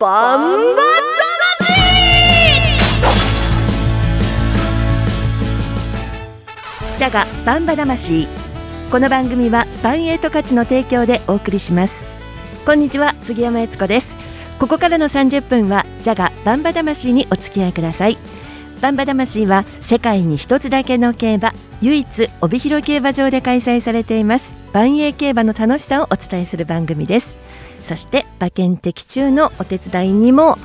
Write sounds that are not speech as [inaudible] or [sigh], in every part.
バンバ魂。ジャガバンバ魂。この番組はバンエイト価値の提供でお送りします。こんにちは杉山悦子です。ここからの30分はジャガバンバ魂にお付き合いください。バンバ魂は世界に一つだけの競馬唯一帯広競馬場で開催されています万栄競馬の楽しさをお伝えする番組です。そして馬券的中のお手伝いにも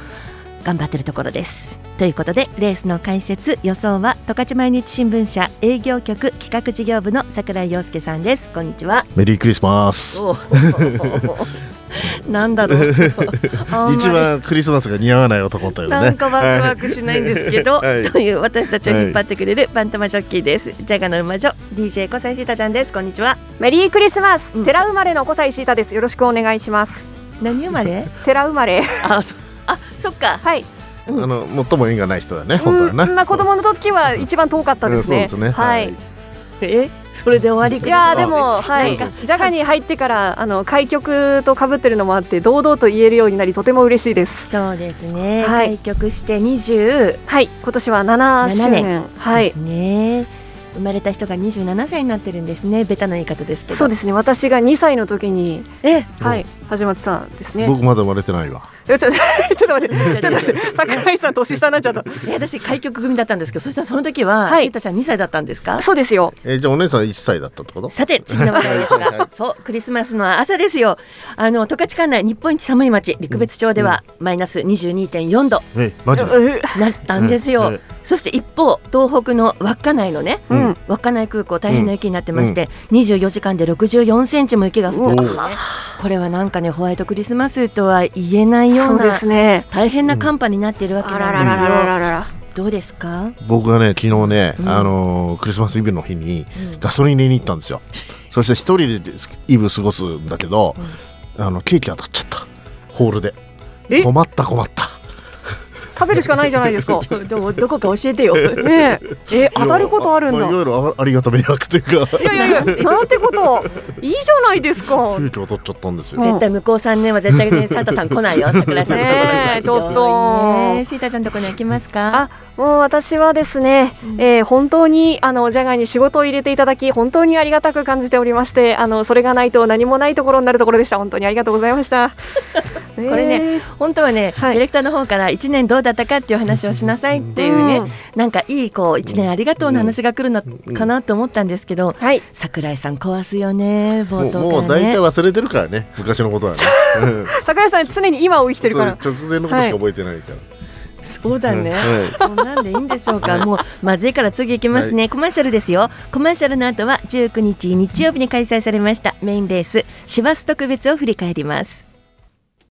頑張ってるところです。ということでレースの解説予想は十勝毎日新聞社営業局企画事業部の櫻井陽介さんです。こんにちは。メリークリスマス。[laughs] なんだろう。[laughs] 一番クリスマスが似合わない男というね。なんかワクワクしないんですけど、はい。という私たちを引っ張ってくれるバンタマジョッキーです、ジャガの馬女 DJ 小西シータちゃんです。こんにちは。メリークリスマス、うん。寺生まれの小西シータです。よろしくお願いします何生まれ？[laughs] 寺生まれ。あそあそっか。はい。あの最も縁がない人だね本当はねうんまあ子供の時は一番遠かったですね、うんそうですね。はい、えそれで終わりいやーでも、はい、ジャガに入ってからあの開局と被ってるのもあって堂々と言えるようになりとても嬉しいです。そうですね、はい。開局して20はい、今年は7周7年年。はい。です、ね、生まれた人が27歳になってるんですね。ベタな言い方ですけど。そうですね。私が2歳の時にえ？はい始まってたんですね。僕まだ生まれてないわ。ちょ [laughs] ちょっと待って、ちょっと待って、桜井さん年下になっちゃった。え私開局組だったんですけどそしたらその時は、はい。ちゃん2歳だったんですか？そうですよ。えーじゃあお姉さん一歳だったってこと？さて次の話。題ですがそうクリスマスの朝ですよ。あの十勝管内日本一寒い町陸別町では、マイナス22.4度。えマジで？うなったんですよ、うんそして一方東北の稚内のねうん、稚内空港大変な雪になってまして、24時間で64センチも雪が降ってるんですねこれはなんかねホワイトクリスマスとは言えないよそうなすね。大変な寒波になっているわけなんですよ。どうですか、僕がね昨日ね、うん。あのークリスマスイブの日にうん。ガソリン入れに行ったんですよ。そして一人でイブ過ごすんだけど、あのケーキ当たっちゃった。ホールで。え？困った困った食べるしかないじゃないですか。ちょどどこか教えてよ [laughs] ねえ、え当たることあるんだ。まいろいろあありがた迷惑というかいやいやいや、[laughs] なんてこと。いいじゃないですか。ケーキ当たっちゃったんですよ、うん絶対向こう3年は絶対ねサンタさん来ないよ [laughs] 桜井さんのところにねえちょっとねシータちゃんのところには来ますか？あ、もう私はですね、えー本当にあのジャガーに仕事を入れていただき本当にありがたく感じておりまして、あのそれがないと何もないところになるところでした。本当にありがとうございました。ここれね、本当はね、はい。ディレクターの方から1年どうだったかっていう話をしなさいっていうね、うん。なんかいいこう1年ありがとうの話が来るのかなと思ったんですけど、はい。桜井さん壊すよね冒もう頭もう大体からね。忘れてるからね昔のことはね、う [laughs] ん桜井さん常に今を生きてるから。直前のことしか覚えてないから、そうだね、はい。そんなんでいいんでしょうか、もうまずいから次行きますね、コマーシャルですよ。コマーシャルの後は19日日曜日に開催されましたメインレース師走特別を振り返ります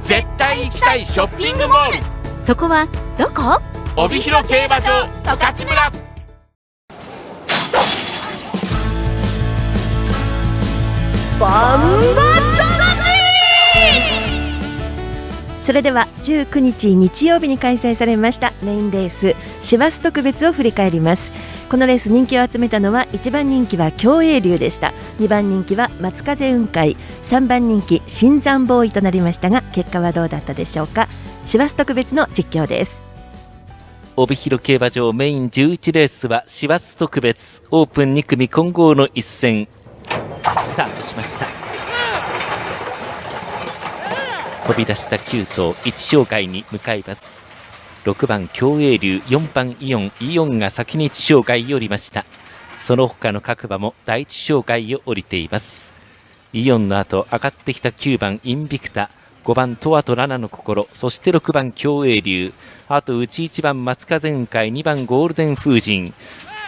絶対行きたいショッピングモール。そこはどこ？帯広競馬場十勝村。バンバそれでは19日日曜日に開催されましたメインレース師走特別を振り返りますこのレース人気を集めたのは1番人気は競泳流でした。2番人気は松風雲海。3番人気新山ボーイとなりましたが結果はどうだったでしょうか。師走特別の実況です。帯広競馬場メイン11レースは師走特別。オープン2組混合の一戦。スタートしました。飛び出した9頭1障害に向かいます。6番競泳竜4番イオンイオンが先に地障害を降りました。その他の各馬も第一障害を降りています。イオンの後上がってきた9番インビクタ5番トワと7の心そして6番競泳竜あと内1番松風雲海2番ゴールデン風神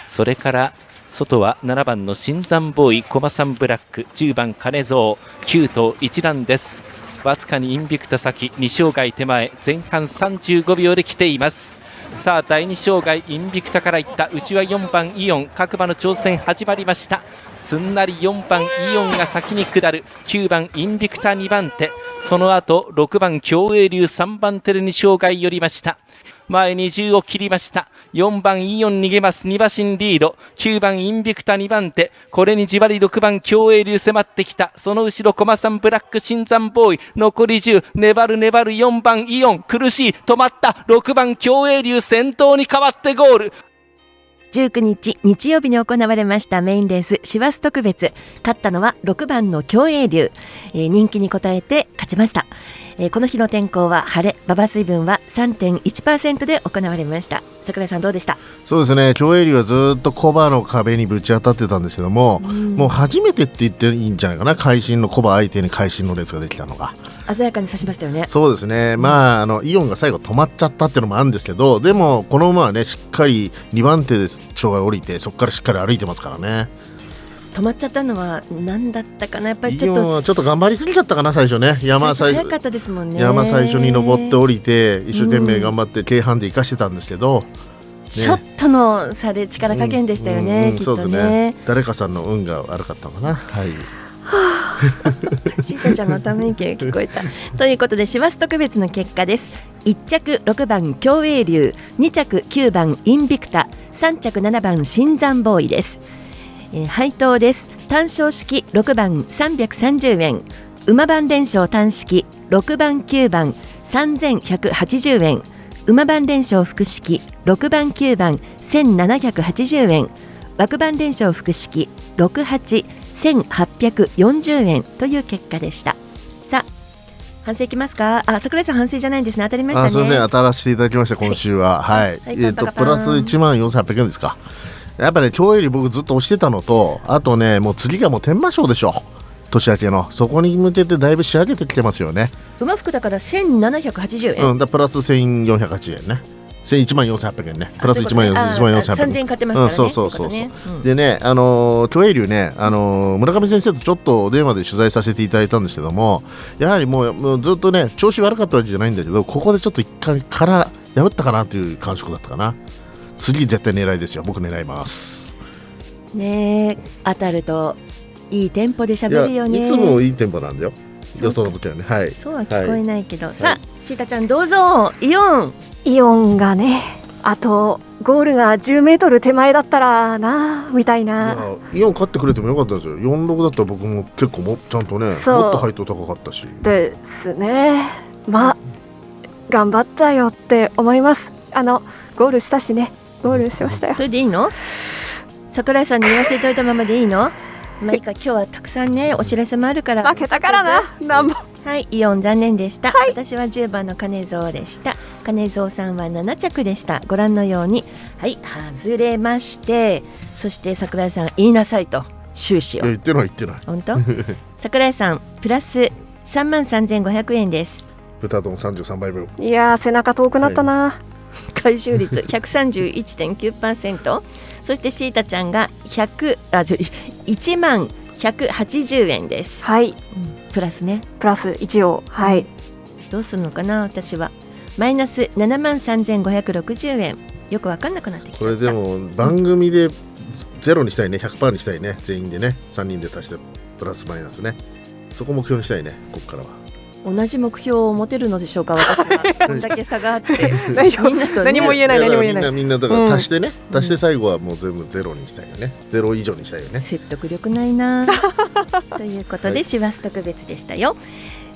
それから外は7番の新山ボーイ駒さんブラック10番金蔵9頭一覧です。わずかにインビクタ先2障害手前前半35秒で来ています。さあ第2障害インビクタからいった。内は4番イオン。各馬の挑戦始まりました。すんなり4番イオンが先に下る。9番インビクタ2番手。その後6番競泳流3番手で2障害寄りました。前20を切りました。4番イオン逃げます。2馬身リード。9番インビクタ2番手。これにじわり6番競泳流迫ってきた。その後ろ駒さんブラック新山ボーイ。残り10粘る粘る。4番イオン。苦しい。止まった。6番競泳流先頭に変わってゴール。19日日曜日に行われましたメインレース師走特別。勝ったのは6番の競泳流、えー、人気に応えて勝ちました、えー、この日の天候は晴れ馬場水分は3.1%で行われました。桜井さんどうでした？そうですね。競泳流はずっとコバの壁にぶち当たってたんですけども、うん、もう初めてって言っていいんじゃないかな？会心のコバ相手に会心のレースができたのが。鮮やかに刺しましたよね。そうですね、まああのイオンが最後止まっちゃったっていうのもあるんですけどでもこの馬はねしっかり2番手で障害降りてそこからしっかり歩いてますからね止まっちゃったのは何だったかな？やっぱりちょっとちょっと頑張りすぎちゃったかな最初ね。山最早かったですもんね。山最初に登って降りて一生懸命頑張って京阪で生かしてたんですけど、ね、ちょっとの差で力加減でしたよね、うんうん、きっとね、ね、誰かさんの運が悪かったのかな。はい。シータちゃんのため息が聞こえた。[laughs] ということで師走特別の結果です。1着6番競泳流2着9番インビクタ。3着7番新山ボーイです、えー、配当です。単勝式6番330円。馬番連勝単式6番9番3180円。馬番連勝複式6番9番1780円。枠番連勝複式68 1840円という結果でした。さあ反省いきますか？あ桜井さん反省じゃないんですね。当たりましたね。すみません。当たらせていただきました今週は。はい、はい、えっ、ー、とプラス1万4800円ですかやっぱり、ね、今日より僕ずっと押してたのとあとねもう次がもう天満賞でしょ。年明けの。そこに向けてだいぶ仕上げてきてますよね。馬服だから1780円。うんだプラス1480円ね。1万4800円ね。プラス1万4800円。円買ってますからね、うん、そうそうそうそう、ね。うん、でねあの競泳流ねあの村上先生とちょっと電話で取材させていただいたんですけどもやはりもうもうずっとね調子悪かったわけじゃないんだけどここでちょっと一回殻破ったかなという感触だったかな次絶対狙いですよ。僕狙います。ね当たるといいテンポで喋るよね。いつもいいテンポなんだよ。予想の時はね。はい。そうは聞こえないけど、はい、さあシータちゃんどうぞ。イオン。イオンがねあとゴールが10メートル手前だったらなみたいな。イオン勝ってくれてもよかったですよ。46だったら僕も結構もちゃんとねもっと配当高かったし。ですね。まあ頑張ったよって思います。あのゴールしたしねゴールしましたよ。それでいいの？桜井さんに言わせといたままでいいの？まあいいか。今日はたくさんねお知らせもあるから。負けたからななんも。はいイオン残念でした、はい、私は10番の金蔵でした。金蔵さんは7着でした。ご覧のように。はい外れましてそして桜井さん言いなさいと。終始を。言ってない言ってない。本当？桜井さんプラス3万3500円です。豚丼33倍分。いや背中遠くなったな、はい、[laughs] 回収率131.9%そしてシータちゃんが100あ1万180円です。はい、うん、プラスね。プラス一応。はい。どうするのかな私は。マイナス7万3560円。よくわかんなくなってきちゃこれでも番組でゼロにしたいね。100%にしたいね。全員でね。3人で足してプラスマイナスね。そこ目標にしたいね。ここからは。同じ目標を持てるのでしょうか私は。こんだけ差があって。[laughs] みんなと、ね、何も言えない何も言えない。みんなだから足してね、うん、足して最後はもう全部ゼロにしたいよね。ゼロ以上にしたいよね。説得力ないな。[laughs] ということで師走、はい、特別でしたよ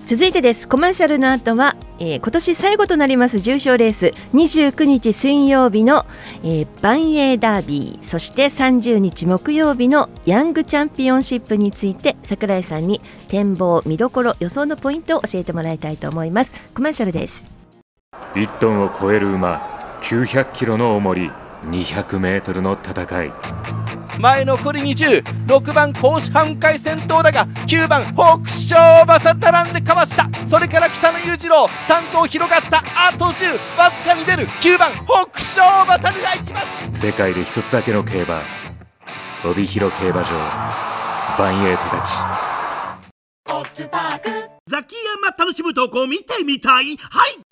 続いてです。コマーシャルの後は、えー、今年最後となります重賞レース。29日水曜日の、えー、万栄ダービー。そして30日木曜日のヤングチャンピオンシップについて櫻井さんに展望見どころ予想のポイントを教えてもらいたいと思います。コマーシャルです。1トンを超える馬900キロの重り200メートルの戦い。前残り206番甲子半回先頭だが9番北勝馬さ並んでかわした。それから北野裕次郎3頭広がったあと10わずかに出る。9番北勝馬さが行きます。世界で一つだけの競馬帯広競馬場バンエイトたちザキヤマ楽しむ投稿見てみたい。はい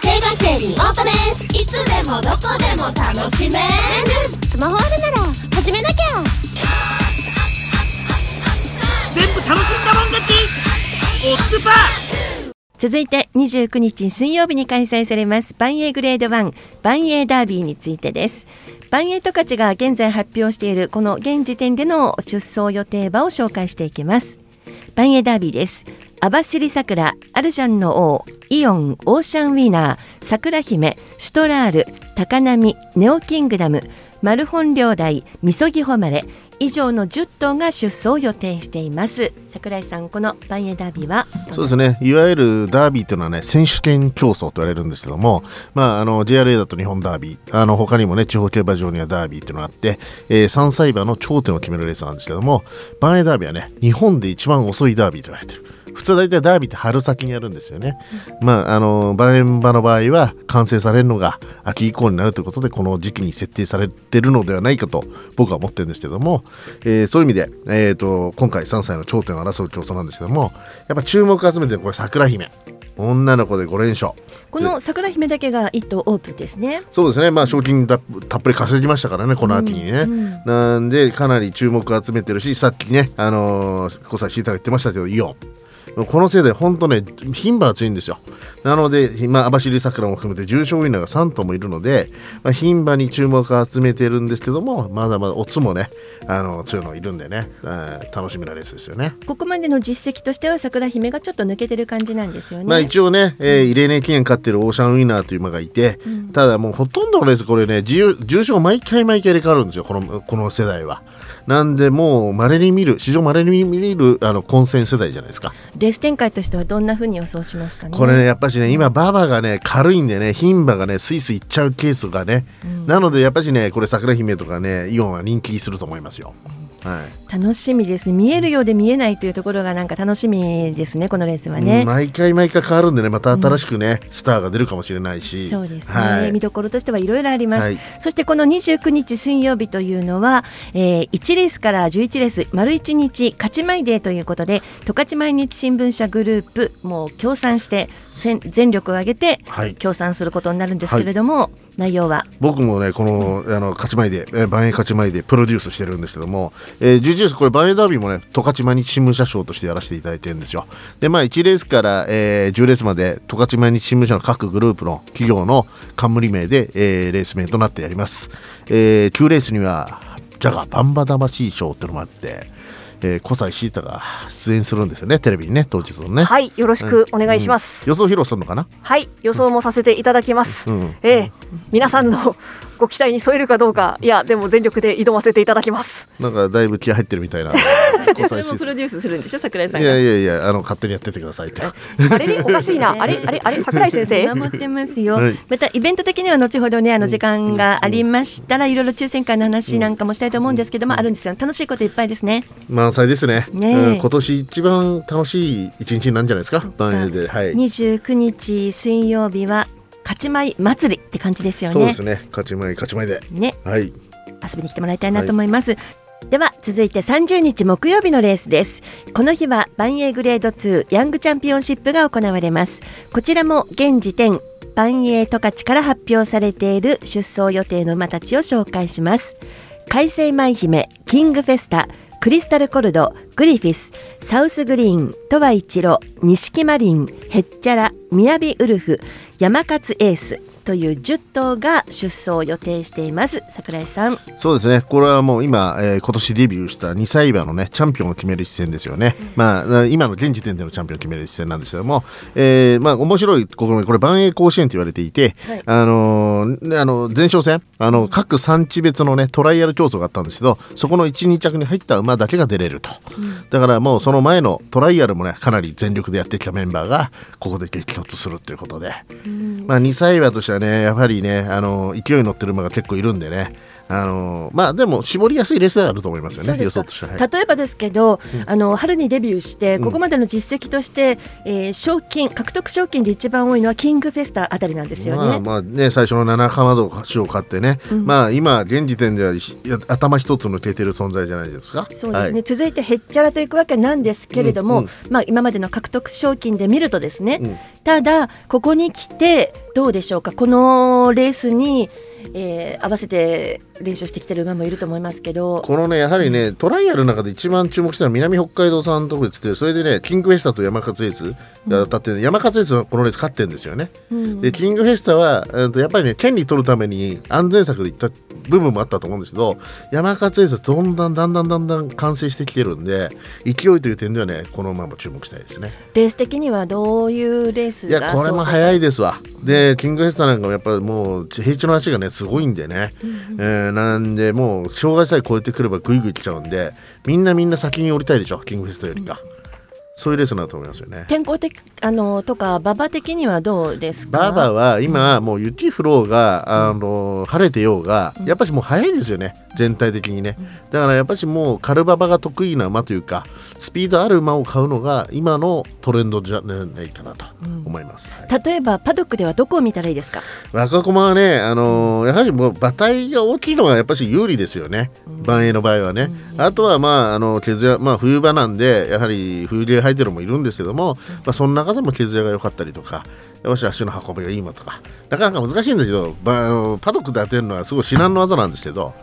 競馬競輪オートレース。いつでもどこでも楽しめる。スマホあるなら始めなきゃ。全部楽しんだもん勝ち。オッズパー続いて29日水曜日に開催されますバンエイグレード1バンエイダービーについてです。バンエイトカチが現在発表しているこの現時点での出走予定馬を紹介していきます。バンエイダービーです網走桜アルジャンの王イオンオーシャンウィナー桜姫シュトラール高波ネオキングダムマルホン領大みそぎ誉れ以上の10頭が出走を予定しています。桜井さんこのバンエダービーはそうですね。いわゆるダービーというのはね選手権競争と言われるんですけども、まあ、あの JRA だと日本ダービーあの他にもね地方競馬場にはダービーっていうのがあって、えー、3歳馬の頂点を決めるレースなんですけどもバンエダービーはね日本で一番遅いダービーと言われている。普通大体ダービーって春先にやるんですよね。まあ、あの、バン馬の場合は完成されるのが秋以降になるということで、この時期に設定されてるのではないかと僕は思ってるんですけども、えー、そういう意味で、えーと、今回3歳の頂点を争う競争なんですけども、やっぱ注目を集めてるこれ桜姫。女の子で5連勝。この桜姫だけが1頭オープンですね。そうですね。まあ賞金たっぷり稼ぎましたからねこの秋にね、うんうん、なんでかなり注目を集めてるしさっきねあのー、小西シータが言ってましたけどイオンこのせいで本当ね、牝馬が強いんですよ。なので、まあ、網走桜も含めて重賞ウィナーが3頭もいるので、まあ、牝馬に注目を集めてるんですけども、まだまだオツもね、あの強いのいるんでね、楽しみなレースですよね。ここまでの実績としては、桜姫がちょっと抜けてる感じなんですよね。まあ、一応ね、えー、イレーネ記念勝ってるオーシャンウィナーという馬がいて、うん、ただもうほとんどのレース、これね、重賞毎回毎回入れ替わるんですよ、このこの世代は。なんで、もうまれに見る、史上まれに見るあの混戦世代じゃないですか。レース展開としてはどんなふうに予想しますかね？これね、やっぱしね、今、馬場がね、軽いんでね、牝馬がね、スイスイっちゃうケースがね、うん、なので、やっぱしね、これ、桜姫とかね、イオンは人気すると思いますよ。はい、楽しみですね。見えるようで見えないというところがなんか楽しみですねこのレースはね、うん、毎回毎回変わるんでねまた新しくね、うん、スターが出るかもしれないし。そうですね、はい、見どころとしてはいろいろあります、はい、そしてこの29日水曜日というのは、えー、1レースから11レース丸1日勝ち前デーということで十勝毎日新聞社グループもう協賛して全力を挙げて協賛することになるんですけれども、はい、内容は？僕もねこの、あの勝ち前で、えー、万円勝ち前でプロデュースしてるんですけども、えー、11レースこれ万円ダービーもね十勝毎日新聞社賞としてやらせていただいてるんですよ。でまあ1レースから、えー、10レースまで十勝毎日新聞社の各グループの企業の冠名で、えー、レース名となってやります、えー、9レースにはジャガバンバ魂賞っていうのもあってえー、小西シータが出演するんですよねテレビにね当日のね。はいよろしくお願いします、うん、予想披露するのかな？はい予想もさせていただきます、うん、えー、皆さんのご期待に添えるかどうかいやでも全力で挑ませていただきます。なんかだいぶ気合入ってるみたいな。[laughs] それもプロデュースするんでしょ？桜井さんいやいやいやあの勝手にやっててくださいって。あれ？[laughs] おかしいな。あれ？あれ？あれ？桜井先生？守ってますよ、はい、またイベント的には後ほどねあの時間がありましたらいろいろ抽選会の話なんかもしたいと思うんですけども、あるんですよ。楽しいこといっぱいですね。満載ですね。ね、うん、今年一番楽しい一日なんじゃないですか？万円で。はい。29日水曜日は勝ち舞祭りって感じですよね。そうですね。勝ち舞勝ち舞で。ね。はい。遊びに来てもらいたいなと思います、はいでは続いて30日木曜日のレースです。この日はバンエイグレード2ヤングチャンピオンシップが行われます。こちらも現時点バンエイ十勝から発表されている出走予定の馬たちを紹介します。海星舞姫キングフェスタクリスタルコルドグリフィスサウスグリーン鳥羽一郎ニシキマリンヘッチャラミヤビウルフヤマカツエースという10頭が出走を予定しています。櫻井さん。そうですね。これはもう今、えー、今年デビューした2歳馬のねチャンピオンを決める一戦ですよね、うん、まあ今の現時点でのチャンピオンを決める一戦なんですけども、えー、まあ面白いここればんえい甲子園と言われていて、はい、あのー、あの前哨戦あの各産地別のねトライアル競走があったんですけどそこの1、2着に入った馬だけが出れると、うん、だからもうその前のトライアルもねかなり全力でやってきたメンバーがここで激突するということで、まあ、2歳馬としてはねやはりねあの勢いに乗ってる馬が結構いるんでねあのまあでも絞りやすいレースではあると思いますよね予想としては、はい。例えばですけど、うん。あの春にデビューしてうん。ここまでの実績として、えー賞金獲得賞金で一番多いのはキングフェスタあたりなんですよね。まあまあね最初の七かまど勝を勝ってね、うん。まあ今現時点では頭一つ抜けてる存在じゃないですか。そうですね、はい。続いてへっちゃらといくわけなんですけれども、うんうん。まあ、今までの獲得賞金で見るとですね、うん。ただここに来てどうでしょうか？このレースに、えー合わせて練習してきてる馬もいると思いますけど。このねやはりねトライアルの中で一番注目したのは南北海道産特別でそれでねキングフェスタと山勝エース。が当たって、山勝エースはこのレース勝ってるんですよね。うん。でキングフェスタは、えーとやっぱりね権利取るために安全策でいった部分もあったと思うんですけど山勝エースはどんどんだんだんだんだん完成してきてるんで勢いという点ではねこの馬も注目したいですね。レース的にはどういうレースがいやこれも早いですわ。でキングフェスタなんかもやっぱりもう平地の足がねすごいんでね、えーなんでもう障害さえ超えてくればグイグイ来ちゃうんでみんなみんな先に降りたいでしょキングフェスタよりか、そういうレースになると思いますよね。天候的あのとか馬場的にはどうですか？バーバーは今もう雪降ろうが、あの晴れてようがやっぱしもう早いですよね。全体的にね。だからやっぱしもうカルババが得意な馬というかスピードある馬を買うのが今のトレンドじゃないかなと思います、はい。例えばパドックではどこを見たらいいですか？若駒はね、あのーやはりもう馬体が大きいのがやっぱし有利ですよね、万栄の場合はね。あとは、まあ、あのまあ、冬場なんで、やはり冬毛生えてるのもいるんですけども、まあ、その中でも毛艶が良かったりとか、やっぱし足の運びがいいもとか、なかなか難しいんだけど、ばあのパドックで当てるのはすごい至難の技なんですけど、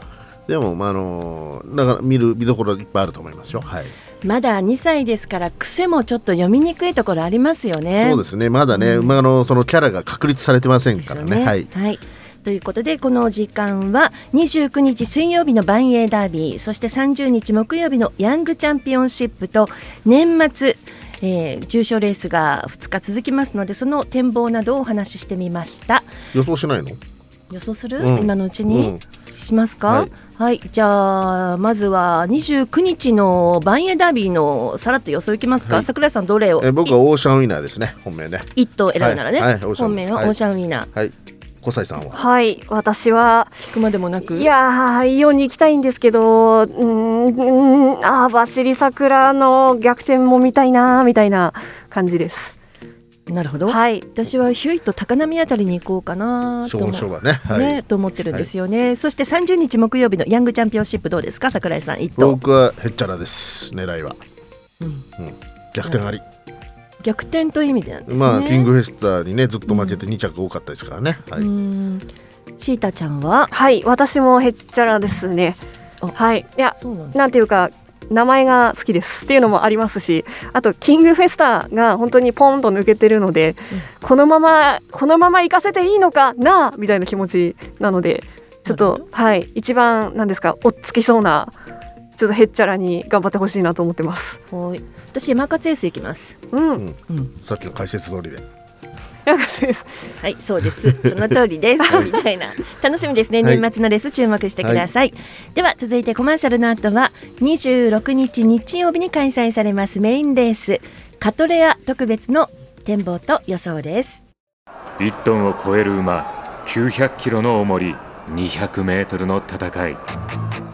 でも、まああのーだから見る見どころいっぱいあると思いますよ。はいまだ2歳ですから癖もちょっと読みにくいところありますよね。そうですね、まだね、馬のそのキャラが確立されてませんからね。はいはいということでこの時間は29日水曜日の万栄ダービーそして30日木曜日のヤングチャンピオンシップと年末、えー重賞レースが2日続きますのでその展望などをお話ししてみました。予想しないの？予想する、うん。今のうちに、うん。しますか？ははい。い、じゃあまずは29日の万栄ダービーのさらっと予想いきますか、はい。桜井さんどれを？え僕はオーシャンウィナーですね、本命ね。一頭選ぶならね、はい。本命はオはいーシャンウィー。ナー、はい、小西さんは？はい私は聞くまでもなく？いやーイオンに行きたいんですけどうーんあーバシリ桜の逆転も見たいなーみたいな感じですなるほど、はい私はヒュイと高波あたりに行こうかなと思ね。はい。ねと思ってるんですよね、そして30日木曜日のヤングチャンピオンシップどうですか桜井さん一頭僕はヘッチャラです。狙いは。うんうん。逆転あり。逆転という意味でなんですね。まあキングフェスタにねずっと負けて2着多かったですからね。はうい。ん。シータちゃんは？はい私もへっちゃらですね。あはい。いやなんだ。なんていうか名前が好きですっていうのもありますしあとキングフェスタが本当にポンと抜けてるので、このままこのまま行かせていいのかなみたいな気持ちなのでちょっとはい一番なんですかおっつきそうなちょっとへっちゃらに頑張ってほしいなと思ってます。はい。私山勝エース行きます。うん、うん。うん。さっきの解説通りで。なんかそうです。はいそうです。その通りです。みたいな。楽しみですね。はい。年末のレース注目してください、では続いてコマーシャルの後は26日日曜日に開催されますメインレースカトレア特別の展望と予想です。1トンを超える馬900キロの重り200メートルの戦い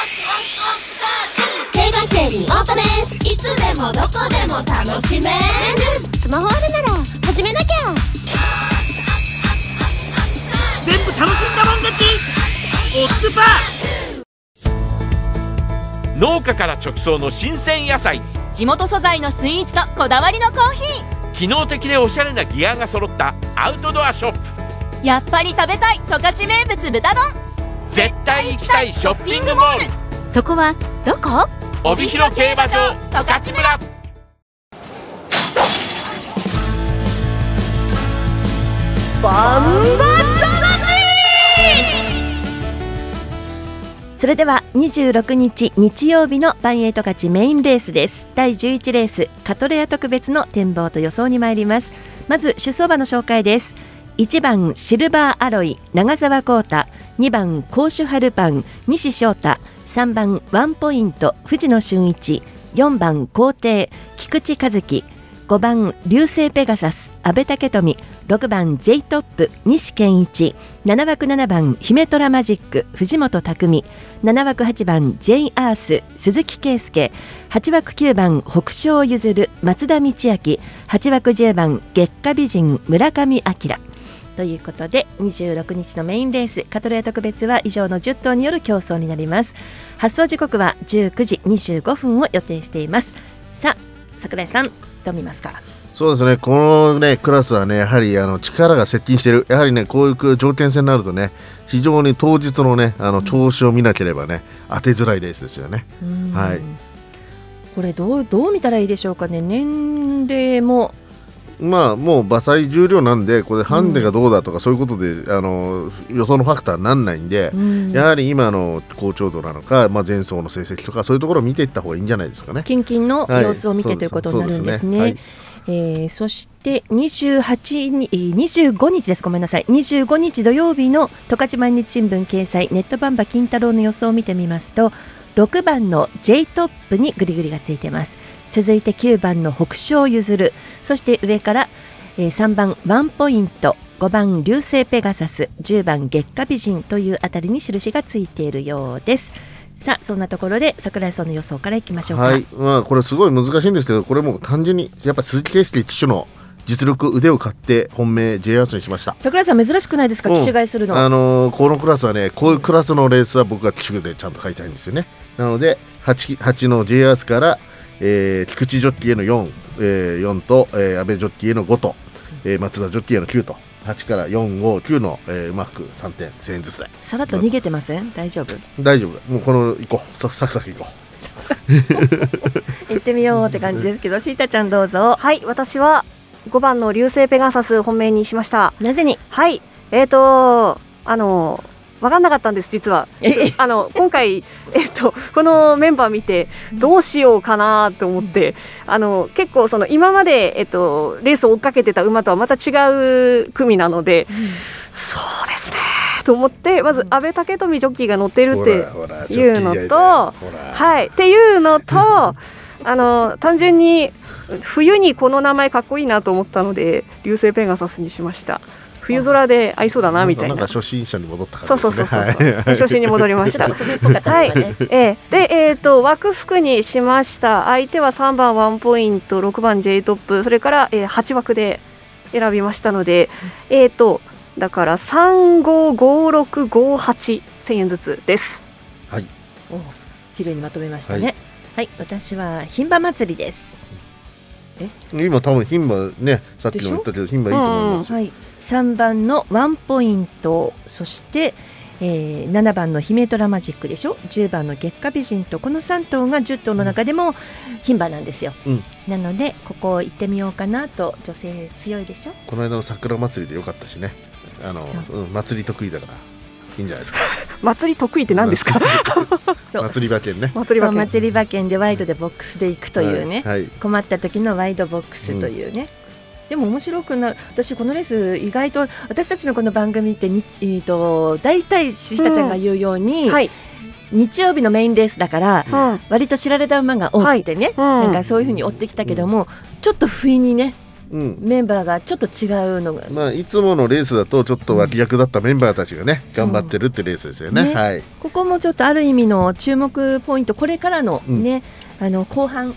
競馬競輪オートレース。いつでもどこでも楽しめる。スマホあるなら始めなきゃ。全部楽しんだもん勝ち。オッズパー農家から直送の新鮮野菜。地元素材のスイーツとこだわりのコーヒ機能的でおしゃれなギアが揃ったアウトドアショップ。ーやっぱり食べたい。十勝名物豚丼絶対行きたいショッピングモール。そこはどこ？帯広競馬場十勝村。バンバそれでは26日日曜日のバンエイト勝ちメインレースです。第11レースカトレア特別の展望と予想に参ります。まず出走馬の紹介です。1番シルバーアロイ長澤浩太2番甲州春パン西翔太3番ワンポイント藤野俊一4番皇帝菊池和樹5番流星ペガサス阿部武富6番 J トップ西健一7枠7番姫虎マジック藤本匠7枠8番 J アース鈴木圭介8枠9番北昇譲る松田道明8枠10番月下美人村上明。ということで26日のメインレースカトレア特別は以上の10頭による競争になります。発送時刻は19時25分を予定しています。さあ桜井さんどう見ますか？そうですね、この、ね、クラスはね、やはりあの力が接近している、やはりね、こういう条件戦になるとね、非常に当日のね、あの調子を見なければね、当てづらいレースですよね。はい、これどうどう見たらいいでしょうかね。年齢もまあ、もう馬体重量なんで、これ、ハンデがどうだとか、そういうことで、あの予想のファクターにならないんで、うん。やはり今の好調度なのか、まあ、前走の成績とか、そういうところを見ていった方がいいんじゃないですかね。キンキンのはい。様子を見て、そうということになるんですね。そえーそして28にえー25日です。ごめんなさい。25日土曜日の十勝毎日新聞掲載ネットバンバ金太郎の予想を見てみますと6番の J トップにグリグリがついてます続いて9番の北昇譲る。そして上から、えー3番ワンポイント。5番流星ペガサス。10番月下美人というあたりに印がついているようです。さあそんなところで桜井さんの予想からいきましょうか、はい、まあ、これすごい難しいんですけど、これもう単純に、やっぱ鈴木圭介騎手の実力、腕を買って、本命 J アースにしました。桜井さん珍しくないですか、うん。機種買いするの、あのーこのクラスはね、こういうクラスのレースは僕が騎手でちゃんと買いたいんですよね。なので、8, 8の J アースから、えー菊池ジョッキーへの4、えー4と、えー、安倍ジョッキーへの5と、えー松田ジョッキーへの9と、8から4、5、9の、えーうまく3点、1000円ずつで。さらっと逃げてません？大丈夫？大丈夫。もうこの、行こう。さサクサク行こ [laughs] 行ってみようって感じですけどシータちゃんどうぞはい私は5番の流星ペガサス本命にしましたなぜに？はいえーとあの分かんなかったんです実は。あの今回、[laughs] えっと、このメンバー見てどうしようかなと思って。あの結構その今まで、えっと、レースを追っかけてた馬とはまた違う組なので、そうですねと思ってまず阿部武富ジョッキーが乗ってるっていうのとはいっていうのと [laughs] あの単純に冬にこの名前かっこいいなと思ったので流星ペガサスにしました冬空で合いそうだなみたいな。なんか初心者に戻ったそうそうそうそう、初心に戻りました。[laughs] はい、ねえ。えで、えっ、と、枠服にしました。相手は3番ワンポイント、6番 J トップ、それから、えー、8枠で選びましたので。えっ、と、だから、3、5、5、6、5、8、1000円ずつです。はい。お綺麗にまとめましたね。はい、私は牝馬祭りです。今多分牝馬ね、さっきも言ったけど牝馬いいと思いますよ。はい、3番のワンポイントそして、えー、7番の姫トラマジックでしょ？10番の月下美人とこの3頭が10頭の中でも牝馬なんですよ、うんなのでここ行ってみようかなと女性強いでしょ？この間の桜祭りでよかったしね。あの、うん、祭り得意だから。いいんじゃないですか。[laughs] 祭り得意って何ですか？祭り馬券ね。祭り馬券。祭り馬券でワイドでボックスで行くというね、はいはい困った時のワイドボックスというね、でも面白くな私このレース意外と私たちのこの番組ってに、えー、と大体シシタちゃんが言うように、はい。日曜日のメインレースだから、うん。割と知られた馬が多くてね、うんなんかそういうふうに追ってきたけども、ちょっと不意にねうん。メンバーがちょっと違うのが、まあいつものレースだとちょっと脇役だったメンバーたちがね、そう頑張ってるってレースですよね。ねはい。ここもちょっとある意味の注目ポイントこれからのね、あの後半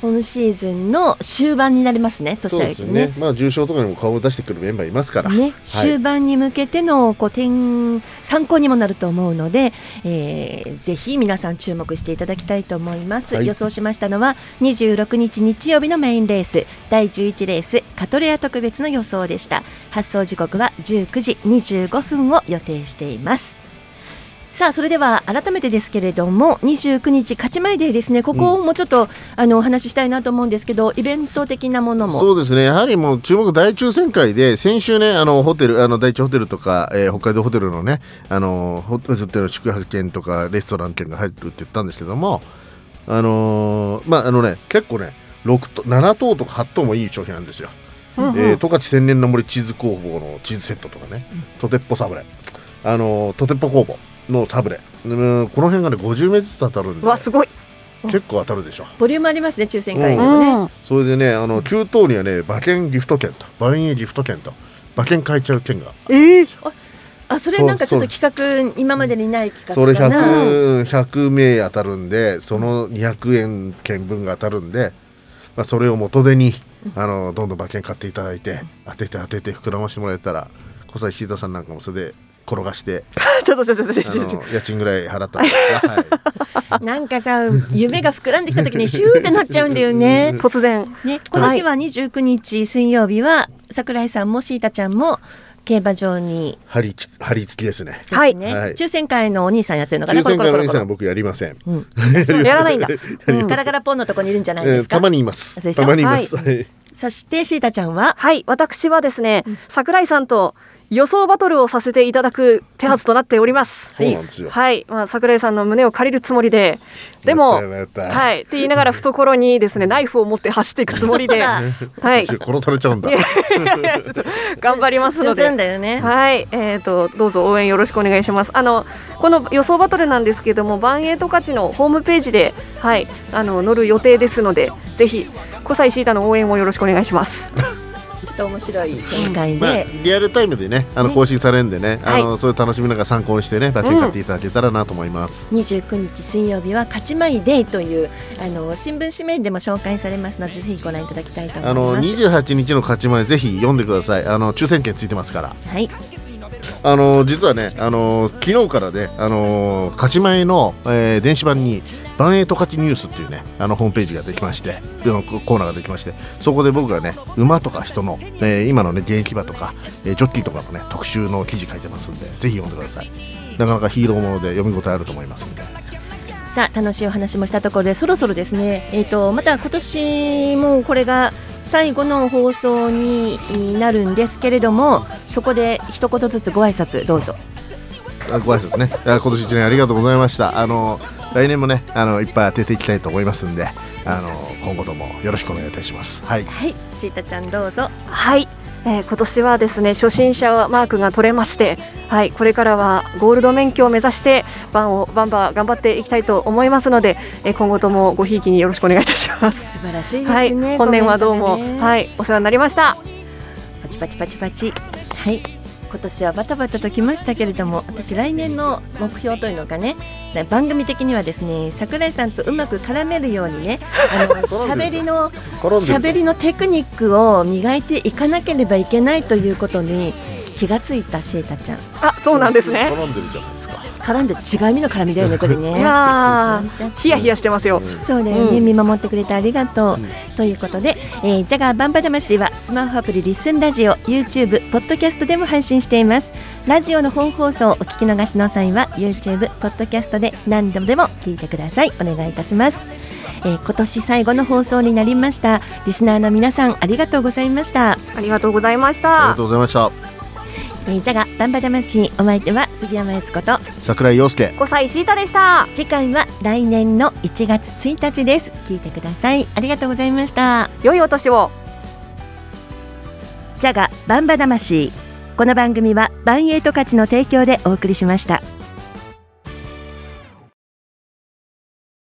今シーズンの終盤になりますね年明けね。ね。まあ重賞とかにも顔を出してくるメンバーいますから。ね、はい。終盤に向けてのこう点参考にもなると思うので、えーぜひ皆さん注目していただきたいと思います、はい。予想しましたのは26日日曜日のメインレース第11レースカトレア特別の予想でした。発送時刻は19時25分を予定していますさあそれでは改めてですけれども29日勝ち前でですね。ここをもうちょっと、あのお話ししたいなと思うんですけどイベント的なものも。そうですね、やはりもう注目大抽選会で、先週ね、あのホテル、あの第一ホテルとか、えー北海道ホテルのね、あのホホテルの宿泊券とか、レストラン券が入ってるって言ったんですけども、あのーまあ、あのね、結構ね、6と7等とか8等もいい商品なんですよ。うんうん。えー十勝千年の森チーズ工房のチーズセットとかね、とてっぽサブレ、あのーとてっぽ工房のサブレ、うんこの辺がね、50名ずつ当たるんで、わすごい。結構当たるでしょ。ボリュームありますね抽選会。うにもね、うんそれでね、あの9等にはね、馬券ギフト券と、万円ギフト券と、馬券買えちゃう券が、えー、あそれなんかちょっと企画今までにない企それ画かな。100、100名当たるんで、その200円券分が当たるんで、まあ、それを元手に、あのどんどん馬券買っていただいて、当てて当てて膨らましてもらえたら、小西シータさんなんかもそれで転がして、[laughs] ちょっとちょっとちょっと家賃ぐらい払ったんですが、はい、なんかさ夢が膨らんできた時にシューってなっちゃうんだよね。[laughs] 突然。ねこの日は29日水曜日は桜井さんもシータちゃんも競馬場に。張りつ張り付きですね。ですね、はい。抽選会のお兄さんやってるのかな抽選会のお兄さんは僕やりません。うん。[laughs] やらないんだ。やりません。ガラガラポンのとこにいるんじゃないですか、えーたまにいます。たまにいます。ははい。そしてシータちゃんは？はい、私はですね、桜井さんと予想バトルをさせていただく手はずとなっております。そうなんですよ。はい、まあ、桜井さんの胸を借りるつもりで、でも、はい、って言いながら懐にですね、ナイフを持って走っていくつもりで、[laughs] はい、[laughs] 殺されちゃうんだ。頑張りますので。[laughs] だよね。はい、えー、とどうぞ応援よろしくお願いします。あのこの予想バトルなんですけども、バンエイト勝ちのホームページで、はい、あの乗る予定ですので、ぜひ小西シータの応援をよろしくお願いします。と面白い展開まあで、、リアルタイムでね、あの更新されるんでね、あの、はそういう楽しみながら参考にしてね、馬券買っていただけたらなと思います。29日水曜日は勝ち前デーというあの新聞紙面でも紹介されますのでぜひご覧いただきたいと思いあのます。28日の勝ち前ぜひ読んでください。あの抽選券ついてますから。はい、あの実はね、あの昨日からね、あの勝ち前の、えー電子版にバンエイト勝ちニュースっていうね、あのホームページができまして、コーナーができまして、そこで僕がね、馬とか人の、えー今のね現役馬とか、えージョッキーとかのね特集の記事書いてますんで、ぜひ読んでください。なかなかヒーローもので読み応えあると思いますんで。さあ楽しいお話もしたところでそろそろですね、えー、とまた今年もこれが最後の放送になるんですけれどもそこで一言ずつご挨拶どうぞ。あご挨拶ね。あ今年一年ありがとうございました。あの来年もね、あのいっぱい当てていきたいと思いますんで、あの今後ともよろしくお願いいたします。はい。はい、シータちゃんどうぞ。はい、えー今年はですね初心者マークが取れまして、はい、これからはゴールド免許を目指してバンをバンバン頑張っていきたいと思いますので、えー今後ともごひいきによろしくお願いいたします。素晴らしいですね。はい、本年はどうも、ねはい、お世話になりました。パチパチパチパチ。はい。今年はバタバタときましたけれども私来年の目標というのがね番組的にはですね桜井さんとうまく絡めるようにねあの [laughs] 喋りの喋りのテクニックを磨いていかなければいけないということに気がついたシータちゃん。あ、そうなんですね。絡ん絡んで違う意味の絡みだよねこれね。[laughs] いやー、ヒヤヒヤしてますよ。そうだよね、うん。見守ってくれてありがとう、ということで、えー、ジャガーバンバ魂はスマホアプリリッスンラジオ YouTube ポッドキャストでも配信しています。ラジオの本放送をお聞き逃しの際は YouTube ポッドキャストで何度でも聞いてください。お願いいたします、えー今年最後の放送になりました。リスナーの皆さんありがとうございました。ありがとうございましありがたと。うございました。えー、ジャガバンバ魂お相手は杉山悦子と桜井陽介。小西シータでした。次回は来年の1月1日です聞いてくださいありがとうございました良いお年を。ジャガバンバ魂この番組はバンエイト価値の提供でお送りしました。